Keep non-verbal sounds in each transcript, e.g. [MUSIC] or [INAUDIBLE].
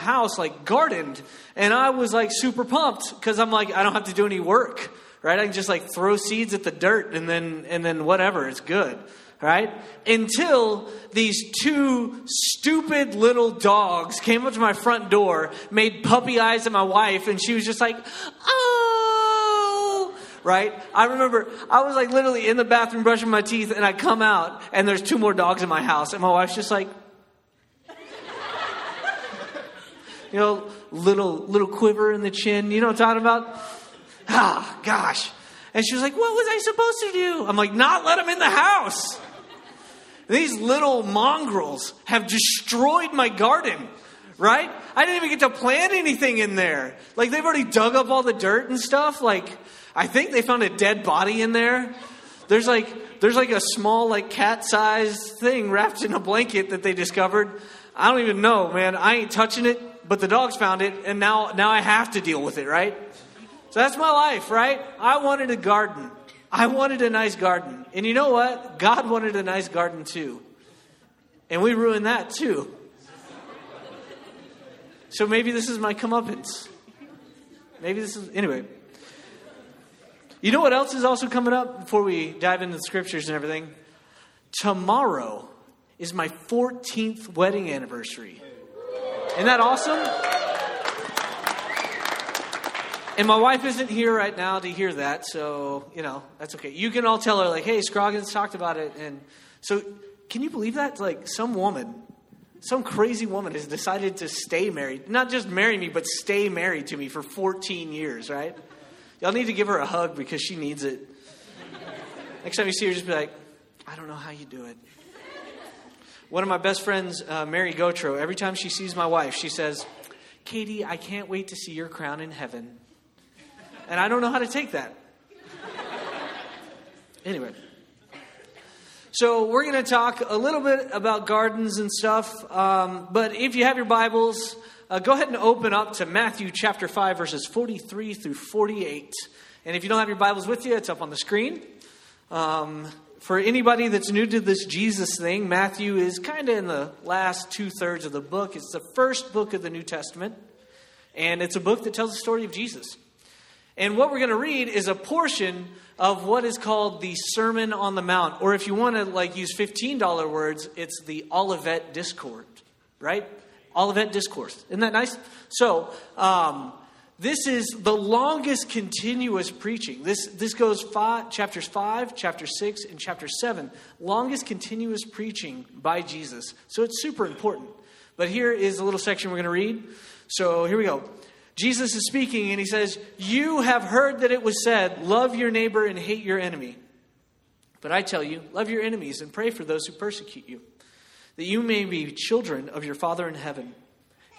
house like gardened. And I was like super pumped because I'm like, I don't have to do any work, right? I can just like throw seeds at the dirt and then, and then whatever, it's good, right? Until these two stupid little dogs came up to my front door, made puppy eyes at my wife, and she was just like, oh, right? I remember I was like literally in the bathroom brushing my teeth, and I come out, and there's two more dogs in my house, and my wife's just like, you know, little little quiver in the chin. You know what I'm talking about? Ah, gosh. And she was like, "What was I supposed to do?" I'm like, "Not let them in the house." These little mongrels have destroyed my garden. Right? I didn't even get to plant anything in there. Like they've already dug up all the dirt and stuff. Like I think they found a dead body in there. There's like there's like a small like cat-sized thing wrapped in a blanket that they discovered. I don't even know, man. I ain't touching it but the dogs found it, and now, now I have to deal with it, right? So that's my life, right? I wanted a garden. I wanted a nice garden. And you know what? God wanted a nice garden too. And we ruined that too. So maybe this is my comeuppance. Maybe this is, anyway. You know what else is also coming up before we dive into the scriptures and everything? Tomorrow is my 14th wedding anniversary. Isn't that awesome? And my wife isn't here right now to hear that, so, you know, that's okay. You can all tell her, like, hey, Scroggins talked about it. And so, can you believe that? Like, some woman, some crazy woman has decided to stay married. Not just marry me, but stay married to me for 14 years, right? Y'all need to give her a hug because she needs it. Next time you see her, just be like, I don't know how you do it. One of my best friends, uh, Mary Gotro, every time she sees my wife, she says, Katie, I can't wait to see your crown in heaven. And I don't know how to take that. Anyway. So, we're going to talk a little bit about gardens and stuff. Um, but if you have your Bibles, uh, go ahead and open up to Matthew chapter 5, verses 43 through 48. And if you don't have your Bibles with you, it's up on the screen. Um, for anybody that's new to this Jesus thing, Matthew is kind of in the last two thirds of the book. It's the first book of the New Testament, and it's a book that tells the story of Jesus. And what we're going to read is a portion of what is called the Sermon on the Mount, or if you want to like use fifteen dollar words, it's the Olivet Discourse, right? Olivet Discourse. Isn't that nice? So. Um, this is the longest continuous preaching. This, this goes five, chapters 5, chapter 6, and chapter 7. Longest continuous preaching by Jesus. So it's super important. But here is a little section we're going to read. So here we go. Jesus is speaking and he says, You have heard that it was said, Love your neighbor and hate your enemy. But I tell you, love your enemies and pray for those who persecute you, that you may be children of your Father in heaven.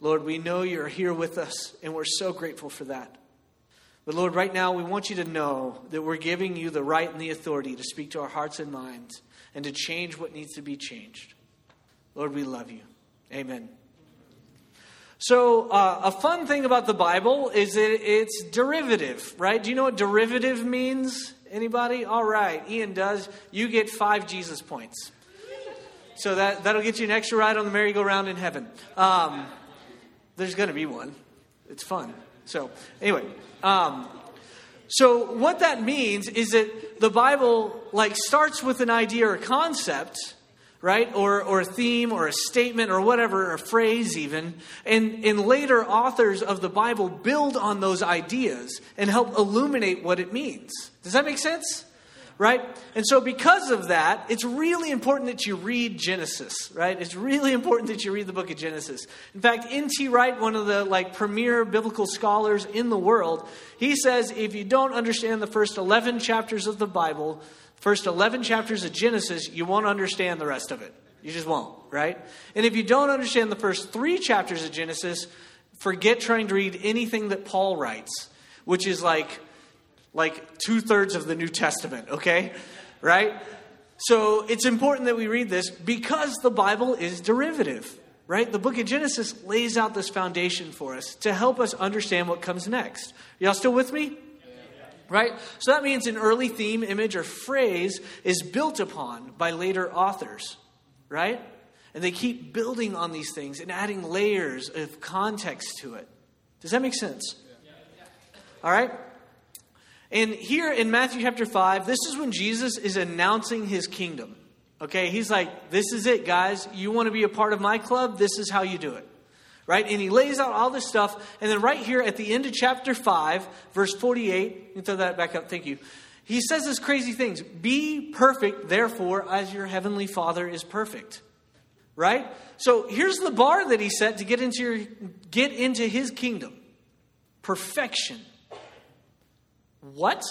Lord, we know you're here with us, and we're so grateful for that. But Lord, right now, we want you to know that we're giving you the right and the authority to speak to our hearts and minds and to change what needs to be changed. Lord, we love you. Amen. So, uh, a fun thing about the Bible is that it's derivative, right? Do you know what derivative means? Anybody? All right, Ian does. You get five Jesus points. So that, that'll get you an extra ride on the merry-go-round in heaven. Um, there's going to be one. It's fun. So, anyway, um, so what that means is that the Bible like starts with an idea or concept, right? Or, or a theme or a statement or whatever, a phrase even. And, and later authors of the Bible build on those ideas and help illuminate what it means. Does that make sense? Right? And so, because of that, it's really important that you read Genesis, right? It's really important that you read the book of Genesis. In fact, N.T. Wright, one of the like premier biblical scholars in the world, he says if you don't understand the first 11 chapters of the Bible, first 11 chapters of Genesis, you won't understand the rest of it. You just won't, right? And if you don't understand the first three chapters of Genesis, forget trying to read anything that Paul writes, which is like like two thirds of the New Testament, okay? Right? So it's important that we read this because the Bible is derivative, right? The book of Genesis lays out this foundation for us to help us understand what comes next. Y'all still with me? Right? So that means an early theme, image, or phrase is built upon by later authors, right? And they keep building on these things and adding layers of context to it. Does that make sense? All right? And here in Matthew chapter 5, this is when Jesus is announcing his kingdom. Okay, he's like, This is it, guys. You want to be a part of my club? This is how you do it. Right? And he lays out all this stuff. And then right here at the end of chapter 5, verse 48, you throw that back up. Thank you. He says this crazy things Be perfect, therefore, as your heavenly Father is perfect. Right? So here's the bar that he set to get into, your, get into his kingdom perfection. What?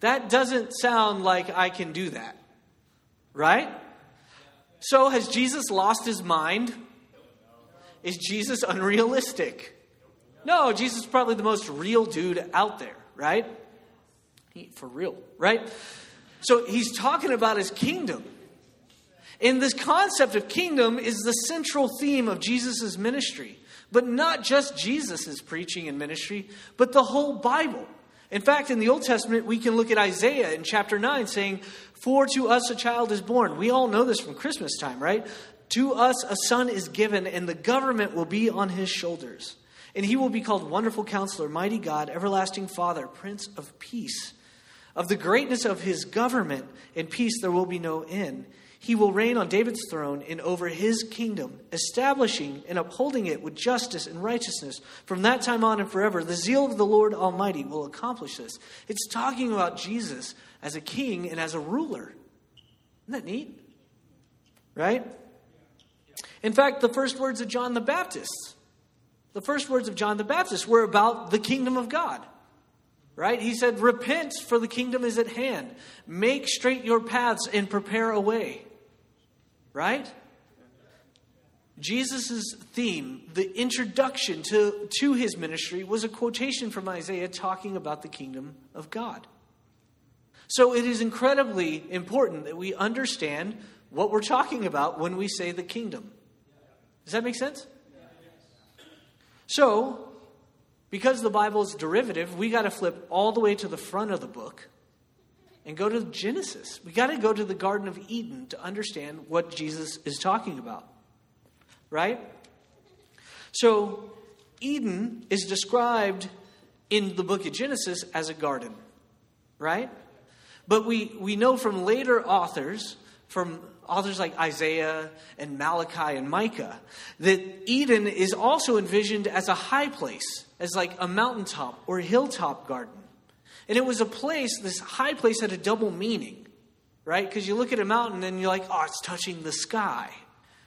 That doesn't sound like I can do that. Right? So, has Jesus lost his mind? Is Jesus unrealistic? No, Jesus is probably the most real dude out there, right? He, for real, right? So, he's talking about his kingdom. And this concept of kingdom is the central theme of Jesus' ministry. But not just Jesus' preaching and ministry, but the whole Bible. In fact, in the Old Testament, we can look at Isaiah in chapter 9 saying, For to us a child is born. We all know this from Christmas time, right? To us a son is given, and the government will be on his shoulders. And he will be called Wonderful Counselor, Mighty God, Everlasting Father, Prince of Peace. Of the greatness of his government and peace there will be no end he will reign on David's throne and over his kingdom, establishing and upholding it with justice and righteousness from that time on and forever. The zeal of the Lord Almighty will accomplish this. It's talking about Jesus as a king and as a ruler. Isn't that neat? Right? In fact, the first words of John the Baptist, the first words of John the Baptist were about the kingdom of God. Right? He said, Repent, for the kingdom is at hand. Make straight your paths and prepare a way. Right? Jesus' theme, the introduction to, to his ministry, was a quotation from Isaiah talking about the kingdom of God. So it is incredibly important that we understand what we're talking about when we say the kingdom. Does that make sense? So, because the Bible is derivative, we got to flip all the way to the front of the book and go to Genesis. We got to go to the Garden of Eden to understand what Jesus is talking about. Right? So, Eden is described in the book of Genesis as a garden. Right? But we, we know from later authors, from authors like Isaiah and Malachi and Micah, that Eden is also envisioned as a high place, as like a mountaintop or hilltop garden. And it was a place, this high place had a double meaning, right? Because you look at a mountain and you're like, oh, it's touching the sky,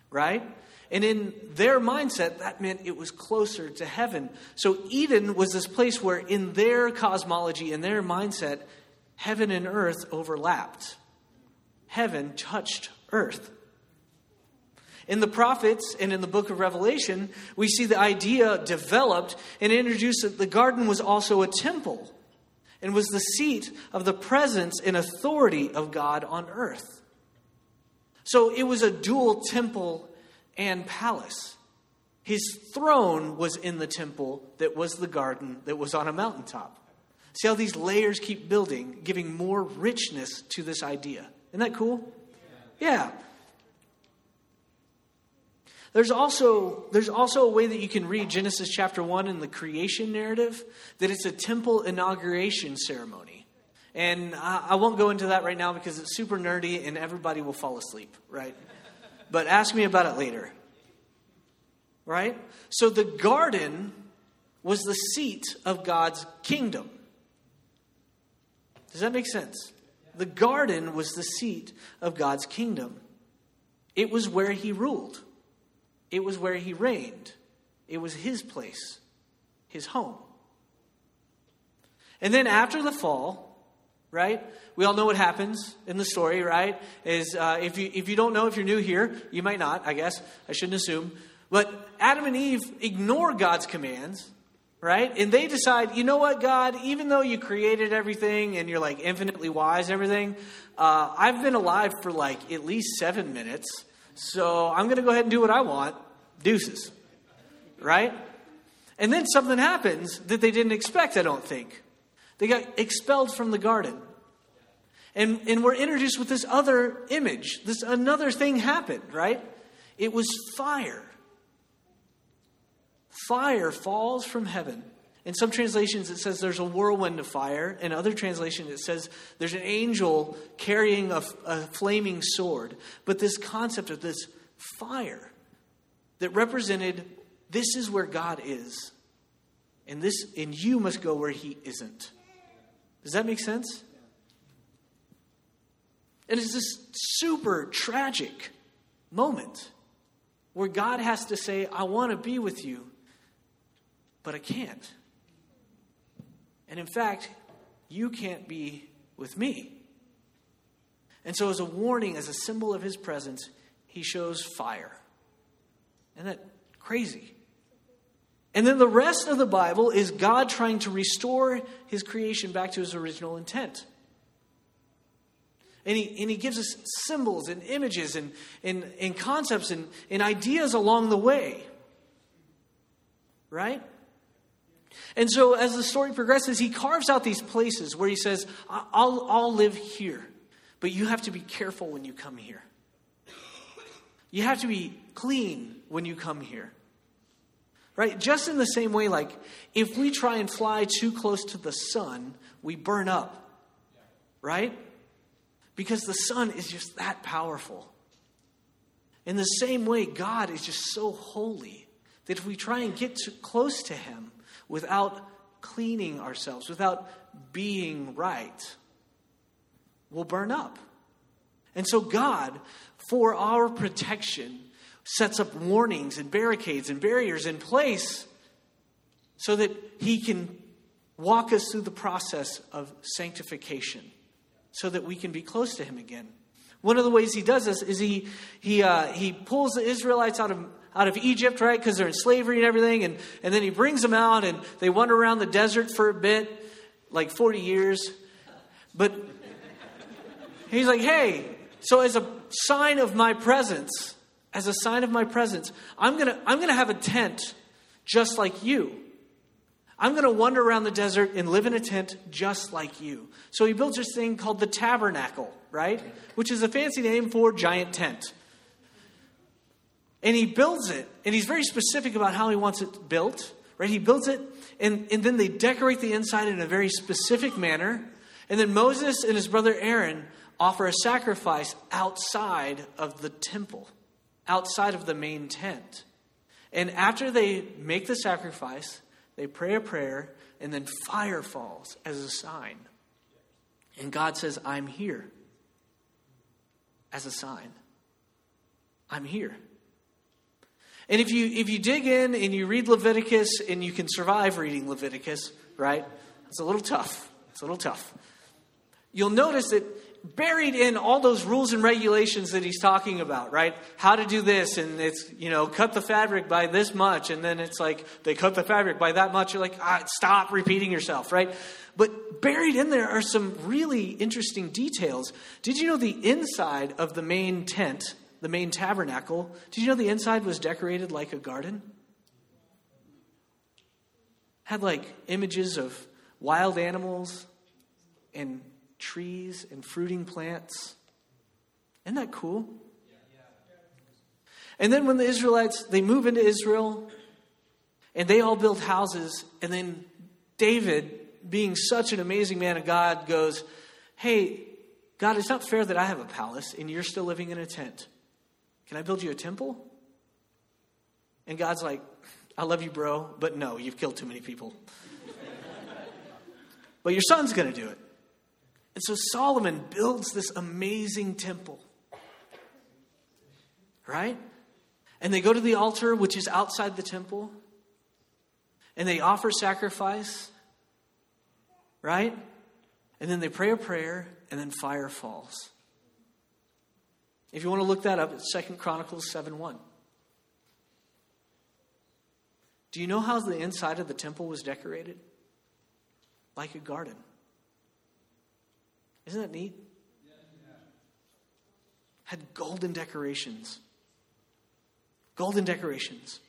right? And in their mindset, that meant it was closer to heaven. So Eden was this place where, in their cosmology, in their mindset, heaven and earth overlapped. Heaven touched earth. In the prophets and in the book of Revelation, we see the idea developed and introduced that the garden was also a temple and was the seat of the presence and authority of God on earth. So it was a dual temple and palace. His throne was in the temple that was the garden that was on a mountaintop. See how these layers keep building, giving more richness to this idea. Isn't that cool? Yeah. There's also, there's also a way that you can read Genesis chapter 1 in the creation narrative, that it's a temple inauguration ceremony. And I, I won't go into that right now because it's super nerdy and everybody will fall asleep, right? But ask me about it later. Right? So the garden was the seat of God's kingdom. Does that make sense? The garden was the seat of God's kingdom. It was where he ruled. It was where he reigned. It was his place, his home. And then after the fall, right? We all know what happens in the story, right? Is uh, if you if you don't know, if you're new here, you might not. I guess I shouldn't assume. But Adam and Eve ignore God's commands, right? And they decide, you know what, God, even though you created everything and you're like infinitely wise, everything, uh, I've been alive for like at least seven minutes. So I'm going to go ahead and do what I want. Deuces. Right? And then something happens that they didn't expect, I don't think. They got expelled from the garden. And, and we're introduced with this other image. This another thing happened, right? It was fire. Fire falls from heaven. In some translations, it says there's a whirlwind of fire. In other translations, it says there's an angel carrying a, a flaming sword. But this concept of this fire that represented this is where God is, and this and you must go where He isn't. Does that make sense? And it's this super tragic moment where God has to say, I want to be with you, but I can't. And in fact, you can't be with me. And so, as a warning, as a symbol of his presence, he shows fire. Isn't that crazy? And then the rest of the Bible is God trying to restore his creation back to his original intent. And he, and he gives us symbols and images and, and, and concepts and, and ideas along the way. Right? And so, as the story progresses, he carves out these places where he says, I'll, I'll live here, but you have to be careful when you come here. You have to be clean when you come here. Right? Just in the same way, like, if we try and fly too close to the sun, we burn up. Right? Because the sun is just that powerful. In the same way, God is just so holy that if we try and get too close to Him without cleaning ourselves, without being right, we'll burn up. And so, God, for our protection, sets up warnings and barricades and barriers in place so that He can walk us through the process of sanctification so that we can be close to him again. One of the ways he does this is he, he, uh, he pulls the Israelites out of, out of Egypt, right? Because they're in slavery and everything. And, and then he brings them out and they wander around the desert for a bit, like 40 years. But he's like, hey, so as a sign of my presence, as a sign of my presence, I'm going to I'm going to have a tent just like you. I'm going to wander around the desert and live in a tent just like you. So he builds this thing called the tabernacle, right? Which is a fancy name for giant tent. And he builds it, and he's very specific about how he wants it built, right? He builds it, and, and then they decorate the inside in a very specific manner. And then Moses and his brother Aaron offer a sacrifice outside of the temple, outside of the main tent. And after they make the sacrifice, they pray a prayer, and then fire falls as a sign. And God says, I'm here as a sign. I'm here. And if you if you dig in and you read Leviticus and you can survive reading Leviticus, right? It's a little tough. It's a little tough. You'll notice that buried in all those rules and regulations that he's talking about, right? How to do this, and it's, you know, cut the fabric by this much, and then it's like they cut the fabric by that much. You're like, ah, stop repeating yourself, right? But buried in there are some really interesting details. Did you know the inside of the main tent, the main tabernacle, did you know the inside was decorated like a garden? Had like images of wild animals and trees and fruiting plants. Isn't that cool? And then when the Israelites they move into Israel and they all build houses and then David being such an amazing man of God goes, "Hey, God, it's not fair that I have a palace and you're still living in a tent. Can I build you a temple?" And God's like, "I love you, bro, but no, you've killed too many people." [LAUGHS] but your son's going to do it. And so Solomon builds this amazing temple. Right? And they go to the altar, which is outside the temple, and they offer sacrifice. Right? And then they pray a prayer, and then fire falls. If you want to look that up, it's Second Chronicles 7 1. Do you know how the inside of the temple was decorated? Like a garden. Isn't that neat? Had golden decorations. Golden decorations.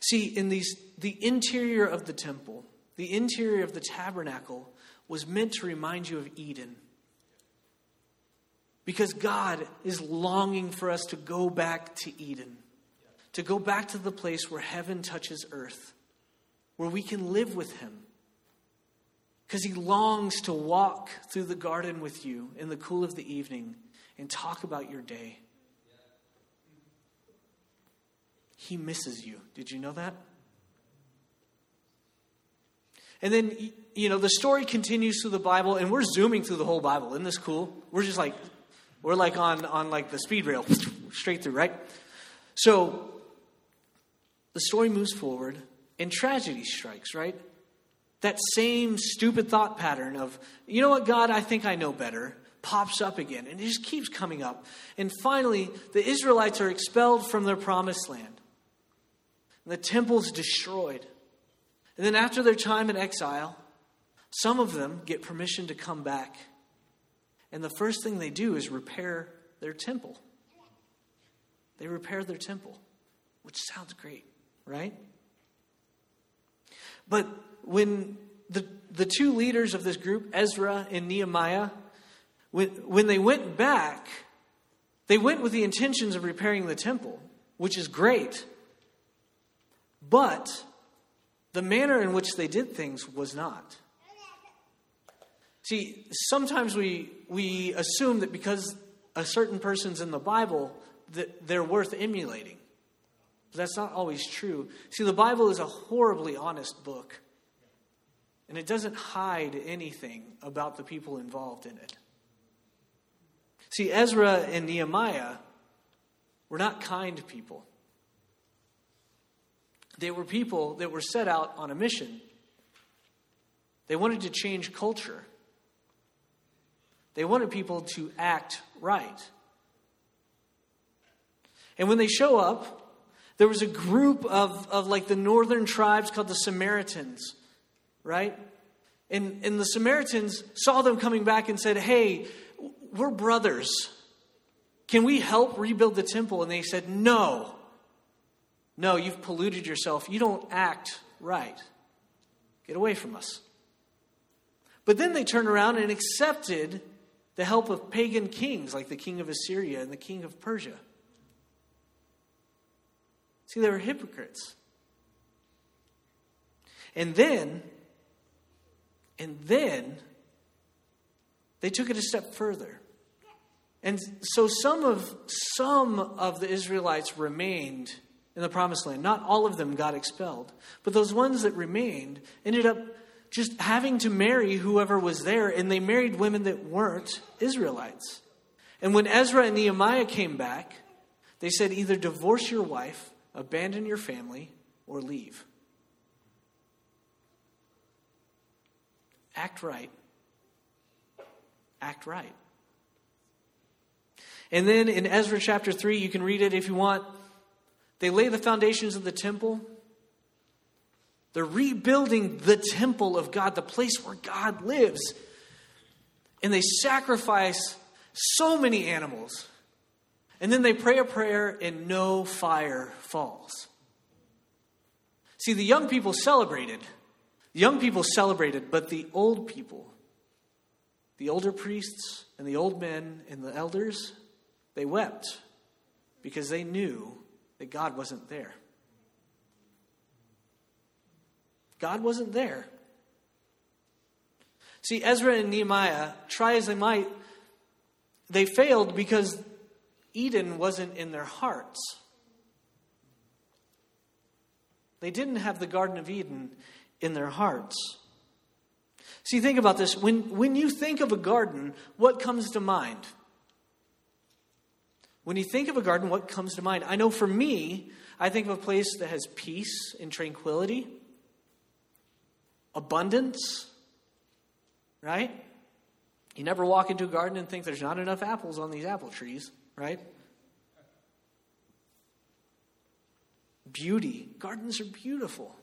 See, in these the interior of the temple, the interior of the tabernacle was meant to remind you of Eden. Because God is longing for us to go back to Eden, to go back to the place where heaven touches earth, where we can live with Him. Because He longs to walk through the garden with you in the cool of the evening and talk about your day. He misses you. Did you know that? And then, you know, the story continues through the Bible, and we're zooming through the whole Bible. Isn't this cool? We're just like, we're like on, on like the speed rail, straight through, right? So, the story moves forward, and tragedy strikes, right? That same stupid thought pattern of, you know what, God, I think I know better, pops up again, and it just keeps coming up. And finally, the Israelites are expelled from their promised land. And the temple's destroyed. And then after their time in exile, some of them get permission to come back. And the first thing they do is repair their temple. They repair their temple, which sounds great, right? But when the, the two leaders of this group, Ezra and Nehemiah, when, when they went back, they went with the intentions of repairing the temple, which is great. But the manner in which they did things was not. See, sometimes we, we assume that because a certain person's in the Bible, that they're worth emulating. But that's not always true. See, the Bible is a horribly honest book, and it doesn't hide anything about the people involved in it. See, Ezra and Nehemiah were not kind people. They were people that were set out on a mission. They wanted to change culture. They wanted people to act right. And when they show up, there was a group of, of like the northern tribes called the Samaritans, right? And, and the Samaritans saw them coming back and said, Hey, we're brothers. Can we help rebuild the temple? And they said, No. No, you've polluted yourself. You don't act right. Get away from us. But then they turned around and accepted the help of pagan kings like the king of Assyria and the king of Persia. See, they were hypocrites. And then, and then, they took it a step further. And so some of, some of the Israelites remained in the promised land. Not all of them got expelled, but those ones that remained ended up just having to marry whoever was there, and they married women that weren't Israelites. And when Ezra and Nehemiah came back, they said either divorce your wife, abandon your family, or leave. Act right. Act right. And then in Ezra chapter 3, you can read it if you want. They lay the foundations of the temple. They're rebuilding the temple of God, the place where God lives. And they sacrifice so many animals. And then they pray a prayer and no fire falls. See, the young people celebrated. The young people celebrated, but the old people, the older priests and the old men and the elders, they wept because they knew that God wasn't there. God wasn't there. See, Ezra and Nehemiah, try as they might, they failed because Eden wasn't in their hearts. They didn't have the Garden of Eden in their hearts. See, think about this. When, when you think of a garden, what comes to mind? When you think of a garden, what comes to mind? I know for me, I think of a place that has peace and tranquility, abundance, right? You never walk into a garden and think there's not enough apples on these apple trees, right? beauty. Gardens are beautiful.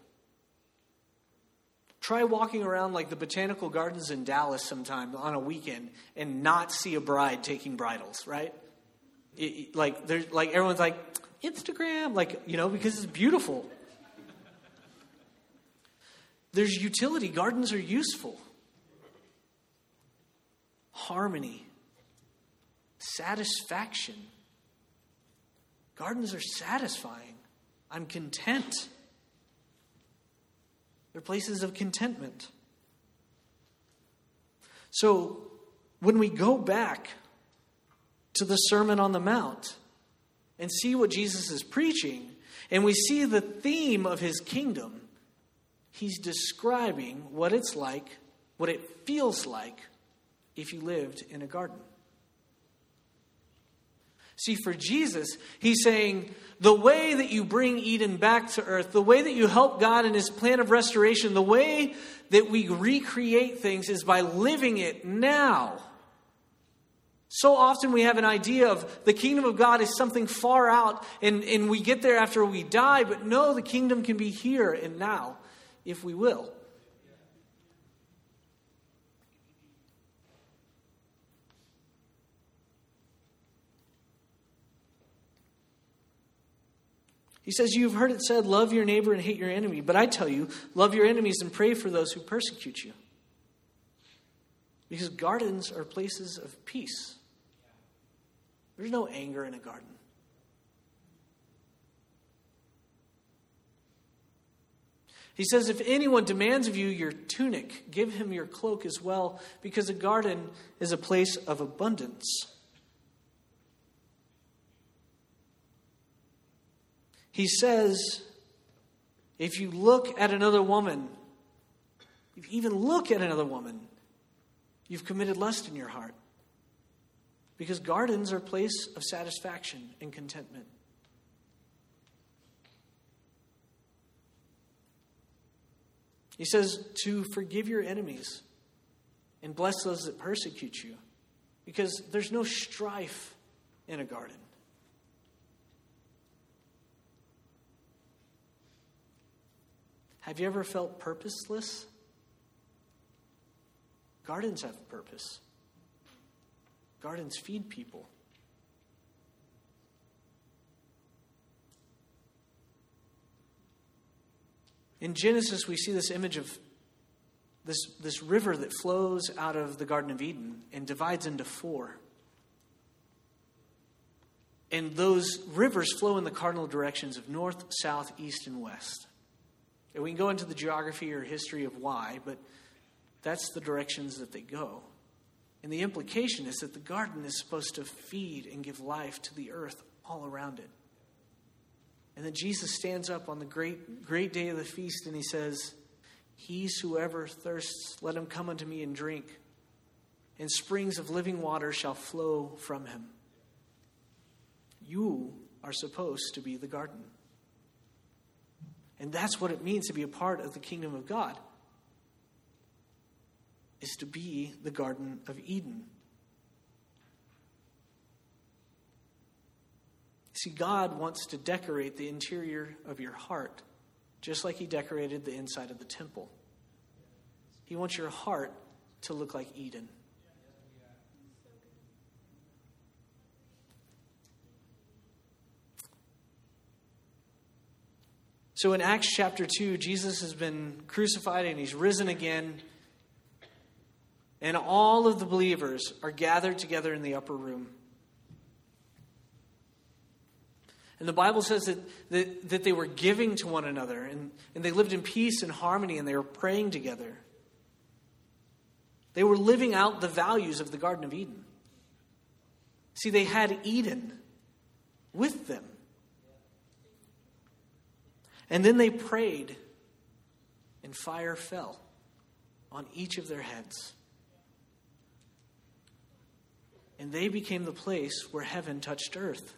Try walking around like the botanical gardens in Dallas sometime on a weekend and not see a bride taking bridals, right? It, like there's like everyone's like Instagram, like you know, because it's beautiful. There's utility. Gardens are useful. Harmony, satisfaction. Gardens are satisfying. I'm content. They're places of contentment. So, when we go back to the Sermon on the Mount and see what Jesus is preaching, and we see the theme of his kingdom, he's describing what it's like, what it feels like if you lived in a garden. See, for Jesus, he's saying the way that you bring Eden back to earth, the way that you help God in his plan of restoration, the way that we recreate things is by living it now. So often we have an idea of the kingdom of God is something far out and, and we get there after we die, but no, the kingdom can be here and now if we will. He says, You've heard it said, love your neighbor and hate your enemy. But I tell you, love your enemies and pray for those who persecute you. Because gardens are places of peace. There's no anger in a garden. He says, If anyone demands of you your tunic, give him your cloak as well, because a garden is a place of abundance. He says, if you look at another woman, if you even look at another woman, you've committed lust in your heart. Because gardens are a place of satisfaction and contentment. He says to forgive your enemies and bless those that persecute you. Because there's no strife in a garden. Have you ever felt purposeless? Gardens have purpose. Gardens feed people. In Genesis, we see this image of this, this river that flows out of the Garden of Eden and divides into four. And those rivers flow in the cardinal directions of north, south, east, and west. And we can go into the geography or history of why, but that's the directions that they go. And the implication is that the garden is supposed to feed and give life to the earth all around it. And then Jesus stands up on the great, great day of the feast and he says, He's whoever thirsts, let him come unto me and drink, and springs of living water shall flow from him. You are supposed to be the garden. And that's what it means to be a part of the kingdom of God. Is to be the Garden of Eden. See, God wants to decorate the interior of your heart just like He decorated the inside of the temple. He wants your heart to look like Eden. So in Acts chapter 2, Jesus has been crucified and he's risen again. And all of the believers are gathered together in the upper room. And the Bible says that, that, that they were giving to one another and, and they lived in peace and harmony and they were praying together. They were living out the values of the Garden of Eden. See, they had Eden with them. And then they prayed, and fire fell on each of their heads. And they became the place where heaven touched earth.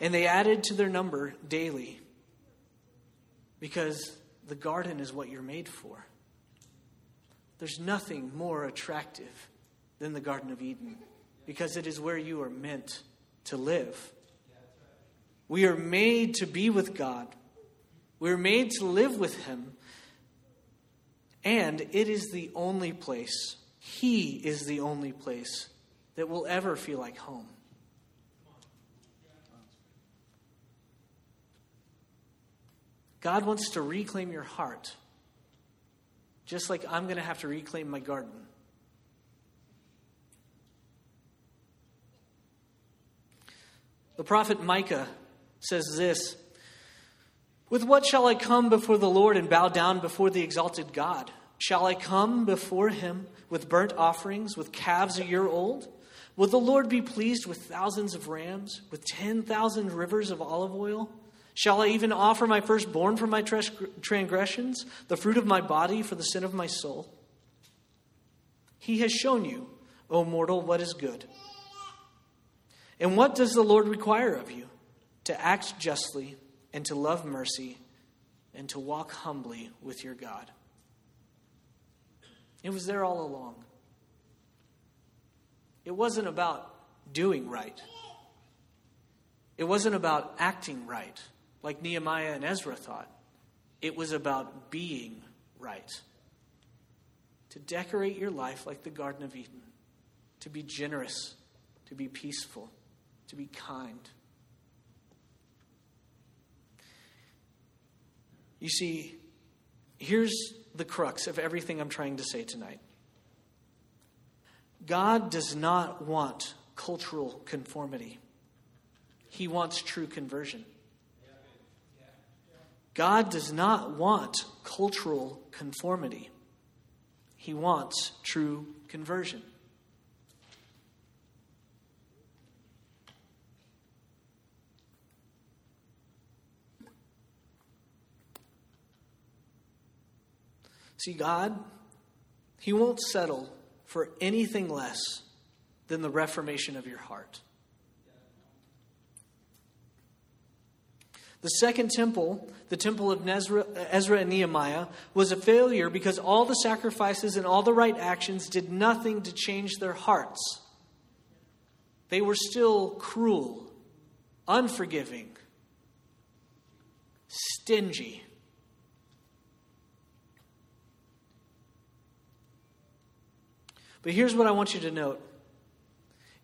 And they added to their number daily because the garden is what you're made for. There's nothing more attractive than the Garden of Eden because it is where you are meant to live. We are made to be with God. We're made to live with Him. And it is the only place, He is the only place that will ever feel like home. God wants to reclaim your heart, just like I'm going to have to reclaim my garden. The prophet Micah says this With what shall I come before the Lord and bow down before the exalted God? Shall I come before him with burnt offerings, with calves a year old? Will the Lord be pleased with thousands of rams, with 10,000 rivers of olive oil? Shall I even offer my firstborn for my transgressions, the fruit of my body for the sin of my soul? He has shown you, O mortal, what is good. And what does the Lord require of you? To act justly, and to love mercy, and to walk humbly with your God. It was there all along. It wasn't about doing right, it wasn't about acting right, like Nehemiah and Ezra thought. It was about being right. To decorate your life like the Garden of Eden, to be generous, to be peaceful, to be kind. You see, here's the crux of everything I'm trying to say tonight. God does not want cultural conformity, He wants true conversion. God does not want cultural conformity, He wants true conversion. See, God, He won't settle for anything less than the reformation of your heart. The second temple, the temple of Ezra and Nehemiah, was a failure because all the sacrifices and all the right actions did nothing to change their hearts. They were still cruel, unforgiving, stingy. But here's what I want you to note.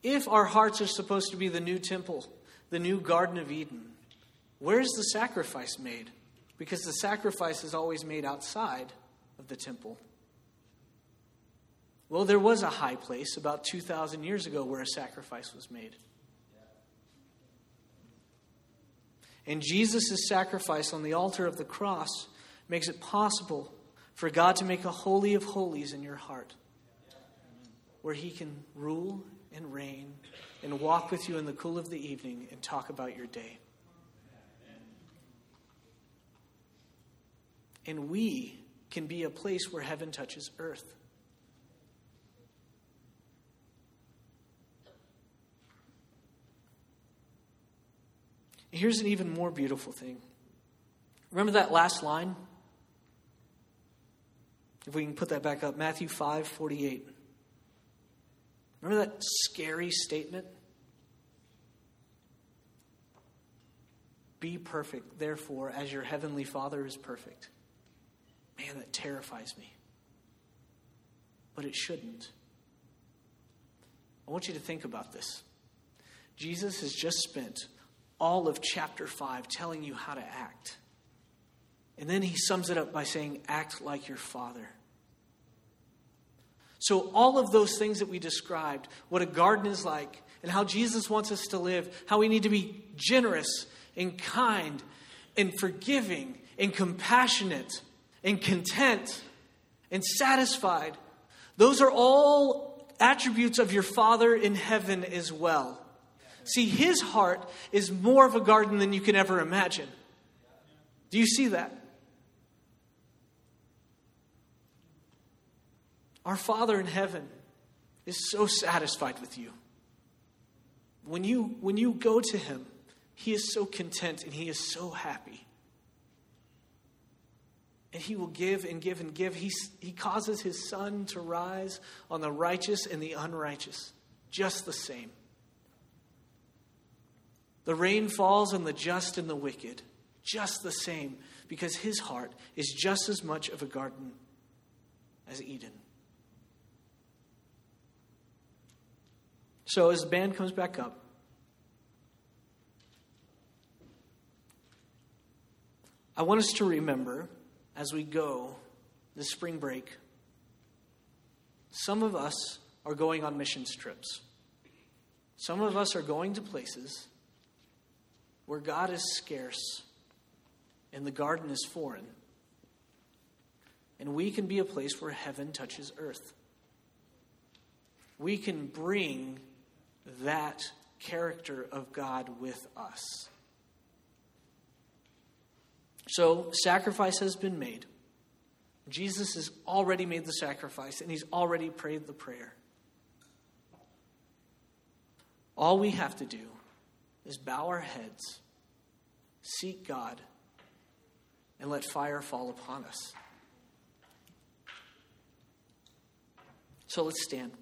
If our hearts are supposed to be the new temple, the new Garden of Eden, where's the sacrifice made? Because the sacrifice is always made outside of the temple. Well, there was a high place about 2,000 years ago where a sacrifice was made. And Jesus' sacrifice on the altar of the cross makes it possible for God to make a holy of holies in your heart where He can rule and reign and walk with you in the cool of the evening and talk about your day. And we can be a place where heaven touches earth. Here's an even more beautiful thing. Remember that last line? If we can put that back up, Matthew 5 48. Remember that scary statement? Be perfect, therefore, as your heavenly Father is perfect. Man, that terrifies me. But it shouldn't. I want you to think about this. Jesus has just spent all of chapter 5 telling you how to act. And then he sums it up by saying, Act like your Father. So, all of those things that we described, what a garden is like, and how Jesus wants us to live, how we need to be generous and kind and forgiving and compassionate and content and satisfied, those are all attributes of your Father in heaven as well. See, his heart is more of a garden than you can ever imagine. Do you see that? Our Father in heaven is so satisfied with you. When you, when you go to Him, He is so content and He is so happy. And he will give and give and give. He, he causes his sun to rise on the righteous and the unrighteous, just the same. The rain falls on the just and the wicked, just the same, because his heart is just as much of a garden as Eden. So, as the band comes back up, I want us to remember as we go this spring break, some of us are going on missions trips. Some of us are going to places where God is scarce and the garden is foreign. And we can be a place where heaven touches earth. We can bring that character of God with us. So, sacrifice has been made. Jesus has already made the sacrifice and he's already prayed the prayer. All we have to do is bow our heads, seek God, and let fire fall upon us. So let's stand.